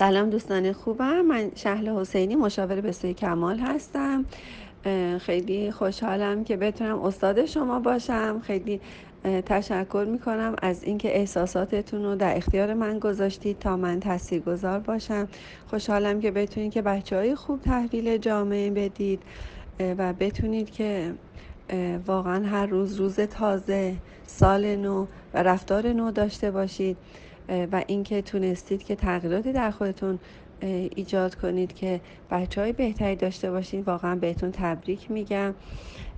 سلام دوستان خوبم. من شهل حسینی مشاور به سوی کمال هستم. خیلی خوشحالم که بتونم استاد شما باشم. خیلی تشکر می‌کنم از اینکه احساساتتون رو در اختیار من گذاشتید تا من گذار باشم. خوشحالم که بتونید که بچه های خوب تحویل جامعه بدید و بتونید که واقعا هر روز روز تازه سال نو و رفتار نو داشته باشید. و اینکه تونستید که تغییراتی در خودتون ایجاد کنید که بچه های بهتری داشته باشید واقعا بهتون تبریک میگم.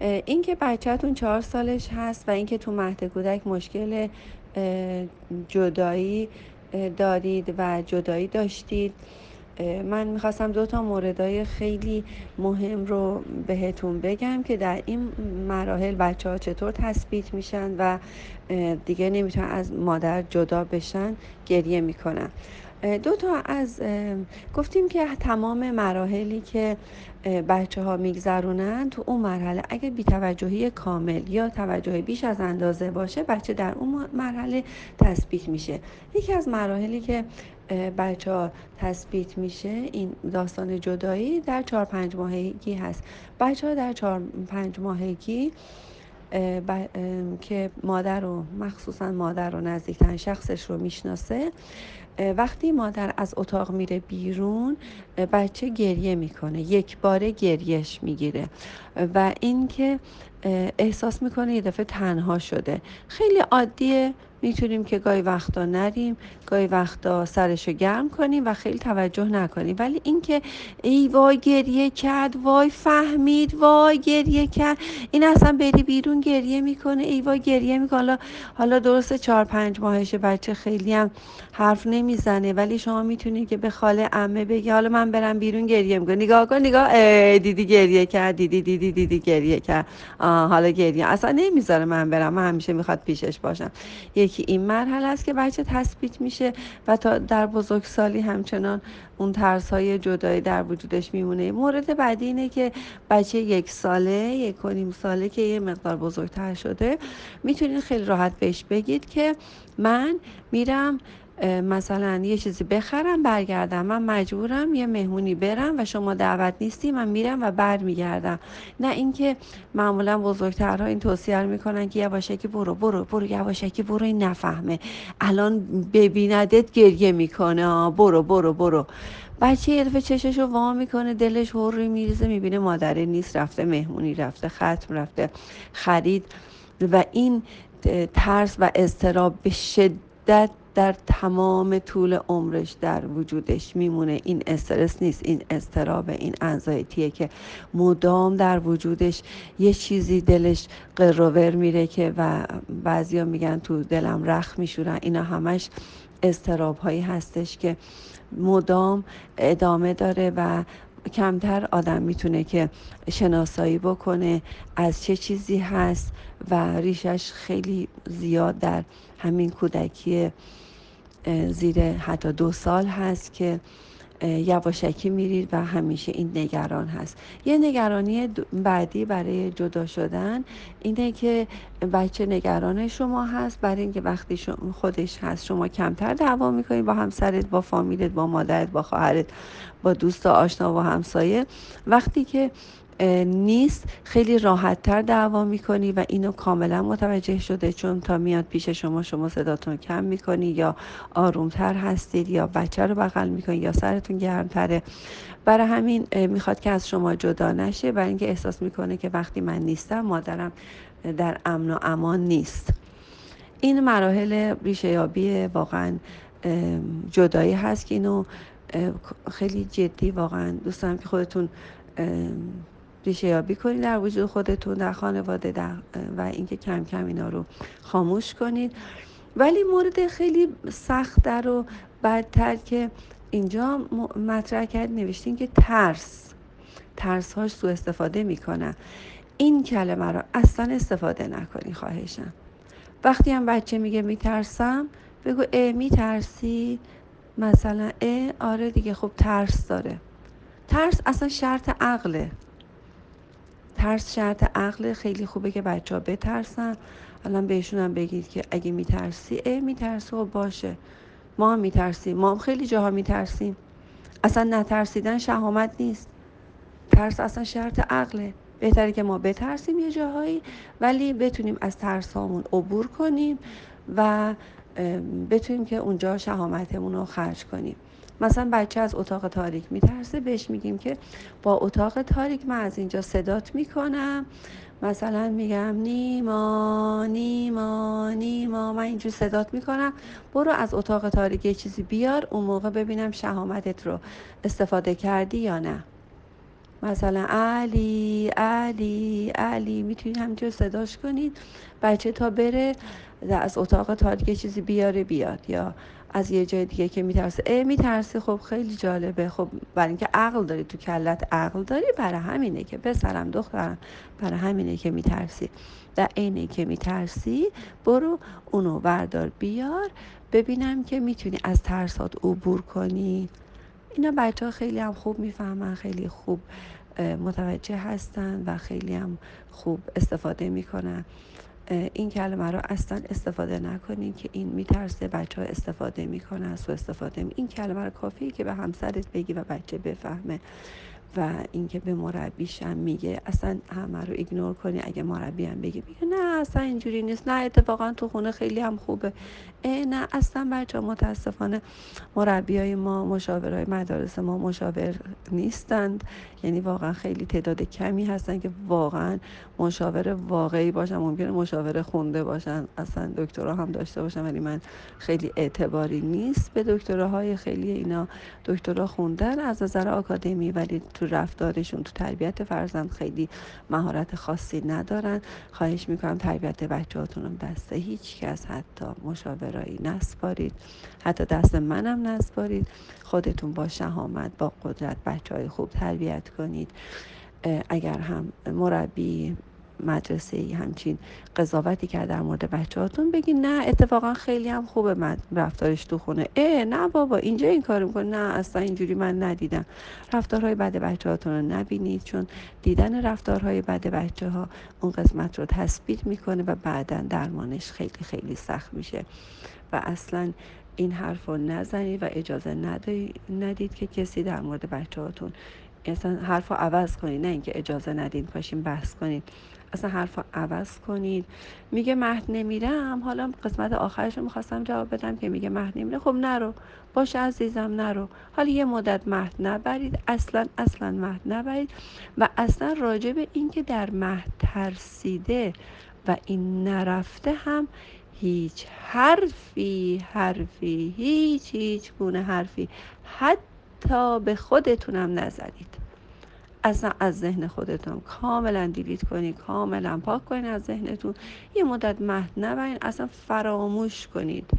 اینکه بچهتون چهار سالش هست و اینکه تو مهد کودک مشکل جدایی دارید و جدایی داشتید. من می‌خواستم دو تا موردهای خیلی مهم رو بهتون بگم که در این مراحل بچه ها چطور تثبیت میشن و دیگه نمی‌تونن از مادر جدا بشن گریه می‌کنن. دو تا از گفتیم که تمام مراحلی که بچه ها میگذرونن تو اون مرحله اگه بیتوجهی کامل یا توجه بیش از اندازه باشه بچه در اون مرحله تثبیت میشه. یکی از مراحلی که بچه ها تثبیت میشه این داستان جدایی در چهار پنج ماهگی هست. بچه ها در چهار پنج ماهگی که مادر رو مخصوصا مادر رو نزدیکترین شخصش رو می‌شناسه وقتی مادر از اتاق میره بیرون بچه گریه می‌کنه یک باره گریهش می‌گیره و اینکه احساس می‌کنه یه دفعه تنها شده. خیلی عادیه می‌تونیم که گاهی وقتا نریم گاهی وقتا سرشو گرم کنیم و خیلی توجه نکنیم. ولی اینکه ای وای گریه کرد وای فهمید وای گریه کرد این اصلا بری بیرون گریه می‌کنه ای وای گریه می‌کنه. حالا حالا درسته چهار پنج ماهشه بچه خیلی هم حرف نمی‌زنه ولی شما می‌تونید که به خاله عمه بگی حالا من برم بیرون گریه می‌کنه نگاه کن نگاه دیدی گریه کرد دیدی دیدی دیدی گریه کرد. حالا گریه. اصلا نمی‌ذاره من برم من همیشه می‌خواد پیشش باشم. یکی این مرحله است که بچه تثبیت میشه و تا در بزرگسالی همچنان اون ترس های جدایی در وجودش میمونه. مورد بعدی اینه که بچه یک ساله یک و نیم ساله که یه مقدار بزرگتر شده می‌تونید خیلی راحت بهش بگید که من میرم مثلا یه چیزی بخرم برگردم. من مجبورم یه مهمونی برم و شما دعوت نیستی من میرم و برمیگردم. نه اینکه معمولا بزرگترها این توصیه رو می‌کنن که یواشکی برو برو برو یواشکی برو این نفهمه. الان ببیندت گریه می‌کنه. برو برو برو. بچه یه دفعه چشش رو وا می‌کنه دلش هوری میریزه می‌بینه مادره نیست رفته مهمونی رفته ختم رفته خرید. و این ترس و استراب به شدت در تمام طول عمرش در وجودش میمونه. این استرس نیست این استراب این انزایتیه که مدام در وجودش یه چیزی دلش قروور میره که و بعضیا میگن تو دلم رخ میشورن. اینا همش استراب هایی هستش که مدام ادامه داره و کمتر آدم می‌تونه که شناسایی بکنه از چه چیزی هست و ریشش خیلی زیاد در همین کودکی زیر حتی دو سال هست که یواشکی میرید و همیشه این نگران هست. یه نگرانی بعدی برای جدا شدن اینه که بچه نگران شما هست برای اینکه وقتی خودش هست شما کمتر دعوا می‌کنید با همسرت با فامیلت با مادرت با خواهرت با دوست و آشنا و همسایه. وقتی که نیست. خیلی راحت تر دعوا می‌کنی و اینو کاملا متوجه شده چون تا میاد پیش شما شما صداتون کم می‌کنی یا آرومتر هستید یا بچه رو بغل می‌کنی یا سرتون گرمتره. برای همین می‌خواد که از شما جدا نشه برای اینکه احساس می‌کنه که وقتی من نیستم مادرم در امن و امان نیست. این مراحل ریشه یابی واقعا جدایی هست که اینو خیلی جدی واقعا دوستم که خودتون ریشه یابی کنید در وجود خودتون در خانواده در و اینکه کم کم اینا رو خاموش کنید. ولی مورد خیلی سخت و بدتر که اینجا مطرح کرد نوشتین که ترس. ترس هاش سو استفاده می‌کنن این کلمه رو اصلا استفاده نکنی خواهشم وقتی هم بچه میگه میترسم بگو اه میترسی؟ مثلا اه آره دیگه خب ترس داره. ترس اصلا شرط عقله. ترس شرط عقل خیلی خوبه که بچه ها بترسن. الان بهشون هم بگید که اگه میترسی اه میترسی و باشه. ما هم میترسیم. ما هم خیلی جاها میترسیم. اصلا نترسیدن شهامت نیست. ترس اصلا شرط عقله. بهتره که ما بترسیم یه جاهایی ولی بتونیم از ترس هامون عبور کنیم و بتونیم که اونجا شهامتمون رو خرج کنیم. مثلا بچه از اتاق تاریک میترسه بهش میگیم که با اتاق تاریک من از اینجا صدات می‌کنم. مثلا میگم نیما نیما نیما من اینجور صدات می‌کنم. برو از اتاق تاریک یه چیزی بیار اون موقع ببینم شهامتت رو استفاده کردی یا نه. مثلا علی علی علی می‌تونید همینجور صداش کنید بچه تا بره از اتاق تاریک چیزی بیاره بیاد. یا از یه جای دیگه که میترسه اه میترسی. خب خیلی جالبه. خب برای اینکه عقل داری تو کلت عقل داری برای همینه که پسرم دخترم برای همینه که میترسی. در عینه که میترسی برو اونو بردار بیار ببینم که می‌تونی از ترسات عبور کنی. اینا بچه ها خیلی هم خوب می‌فهمن خیلی خوب متوجه هستن و خیلی هم خوب استفاده می‌کنن. این کلمه رو اصلا استفاده نکنین که این میترسه بچه ها استفاده می‌کنن سو استفاده می این کلمه رو کافیه که به همسرت بگی و بچه بفهمه. و اینکه به مربیش هم میگه اصلا همه رو ایگنور کنی اگه مربی هم بگه میگه نه اصلا اینجوری نیست. نه اتفاقا تو خونه خیلی هم خوبه. ای نه اصلا بچه متاسفانه مربی های ما مشاورهای مدارس ما مشاور نیستند. یعنی واقعا خیلی تعداد کمی هستن که واقعا مشاور واقعی باشن ممکنه مشاور خونده باشن. اصلا دکترا هم داشته باشن ولی من خیلی اعتباری نیست به دکتراهای خیلی اینا. دکترا خوندن از نظر آکادمی ولی تو رفتارشون تو تربیت فرزند خیلی مهارت خاصی ندارن. خواهش می‌کنم تربیت بچهاتون دسته هیچ کس حتی مشاورایی نسپارید. حتی دست منم نسپارید. خودتون با شهامت با قدرت بچه های خوب تربیت کنید. اگر هم مربی مدرسه ای همچین قضاوتی کرد در مورد بچهاتون بگی نه اتفاقا خیلی هم خوبه رفتارش تو خونه. اه نه بابا اینجا این کار می‌کنه. نه اصلا اینجوری من ندیدم. رفتارهای بد بچهاتون رو نبینید چون دیدن رفتارهای بد بچه ها اون قسمت رو تثبیت می‌کنه و بعدا درمانش خیلی خیلی سخت میشه. و اصلا این حرف رو نزنید و اجازه ندید که کسی در مورد بچه هاتون اصلا حرف رو عوض کنید نه اینکه اجازه ندید پاشین بحث کنید. اصلا حرف عوض کنید. میگه مهد نمیرم. حالا قسمت آخرش رو می‌خواستم جواب بدم که میگه مهد نمیره. خب نرو. باشه عزیزم نرو. حالا یه مدت مهد نبرید. اصلا اصلا مهد نبرید. و اصلا راجع به اینکه در مهد ترسیده و این نرفته هم هیچ حرفی حرفی هیچ هیچ گونه حرفی حتی به خودتونم نزدید اصلا از ذهن خودتون کاملا دیلیت کنید کاملا پاک کنید از ذهنتون. یه مدت مهد نبرین اصلا فراموش کنید.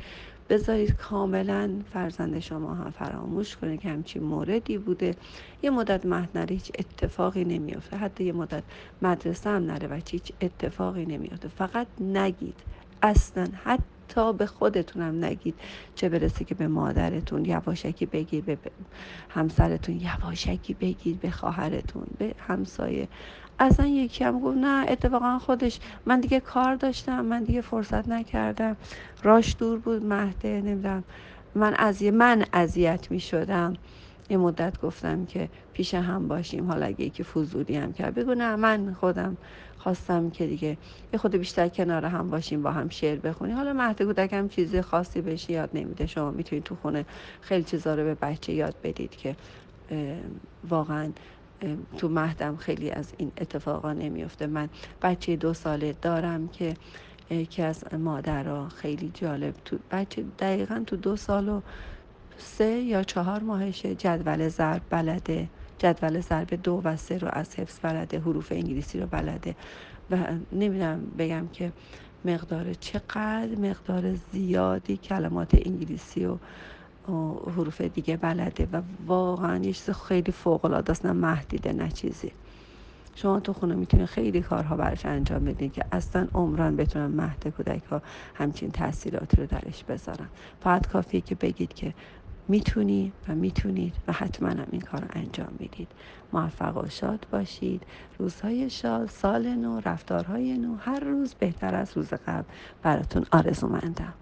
بذارید کاملا فرزند شما هم فراموش کنید که همچین موردی بوده. یه مدت مهد نره هیچ اتفاقی نمیافته. حتی یه مدت مدرسه هم نره و هیچ اتفاقی نمیافته. فقط نگید. اصلا حتی به خودتونم نگید چه برسه که به مادرتون یواشکی بگید به همسرتون یواشکی بگید به خواهرتون به همسایه. اصلا یکی هم گفت نه اتفاقا خودش من دیگه کار داشتم من دیگه فرصت نکردم. راش دور بود مهده نمی‌دونم. من از من اذیت می شدم یه مدت گفتم که پیش هم باشیم حالا اگه یکی فضولی هم کرد. بگو نه من خودم خواستم که دیگه یه خود بیشتر کنار هم باشیم با هم شعر بخونیم. حالا مهد کودک هم چیز خاصی بشه یاد نمیده. شما می‌تونید تو خونه خیلی چیزا رو به بچه یاد بدید که واقعا تو مهدم خیلی از این اتفاقا نمیفته من بچه دو ساله دارم که که از مادر خیلی جالب تو بچه دقیقا تو دو سال و سه یا چهار ماهشه جدول ضرب بلده جدول ضرب دو و سه رو از حفظ بلده حروف انگلیسی رو بلده. و نمی‌دونم بگم که مقدار چقدر مقدار زیادی کلمات انگلیسی و حروف دیگه بلده و واقعا یه چیز خیلی فوق العاده است نه محدیده نه چیزی. شما تو خونه می‌تونید خیلی کارها براش انجام بدید که اصلا عمران بتونن مهد کودک ها همچین تاثیراتی رو درش بذارن. فقط کافیه که بگید که می‌تونی و می‌تونید و حتما هم این کار رو انجام می‌دید. موفق و شاد باشید. روزهای شاد سال نو رفتارهای نو هر روز بهتر از روز قبل. براتون آرزومندم.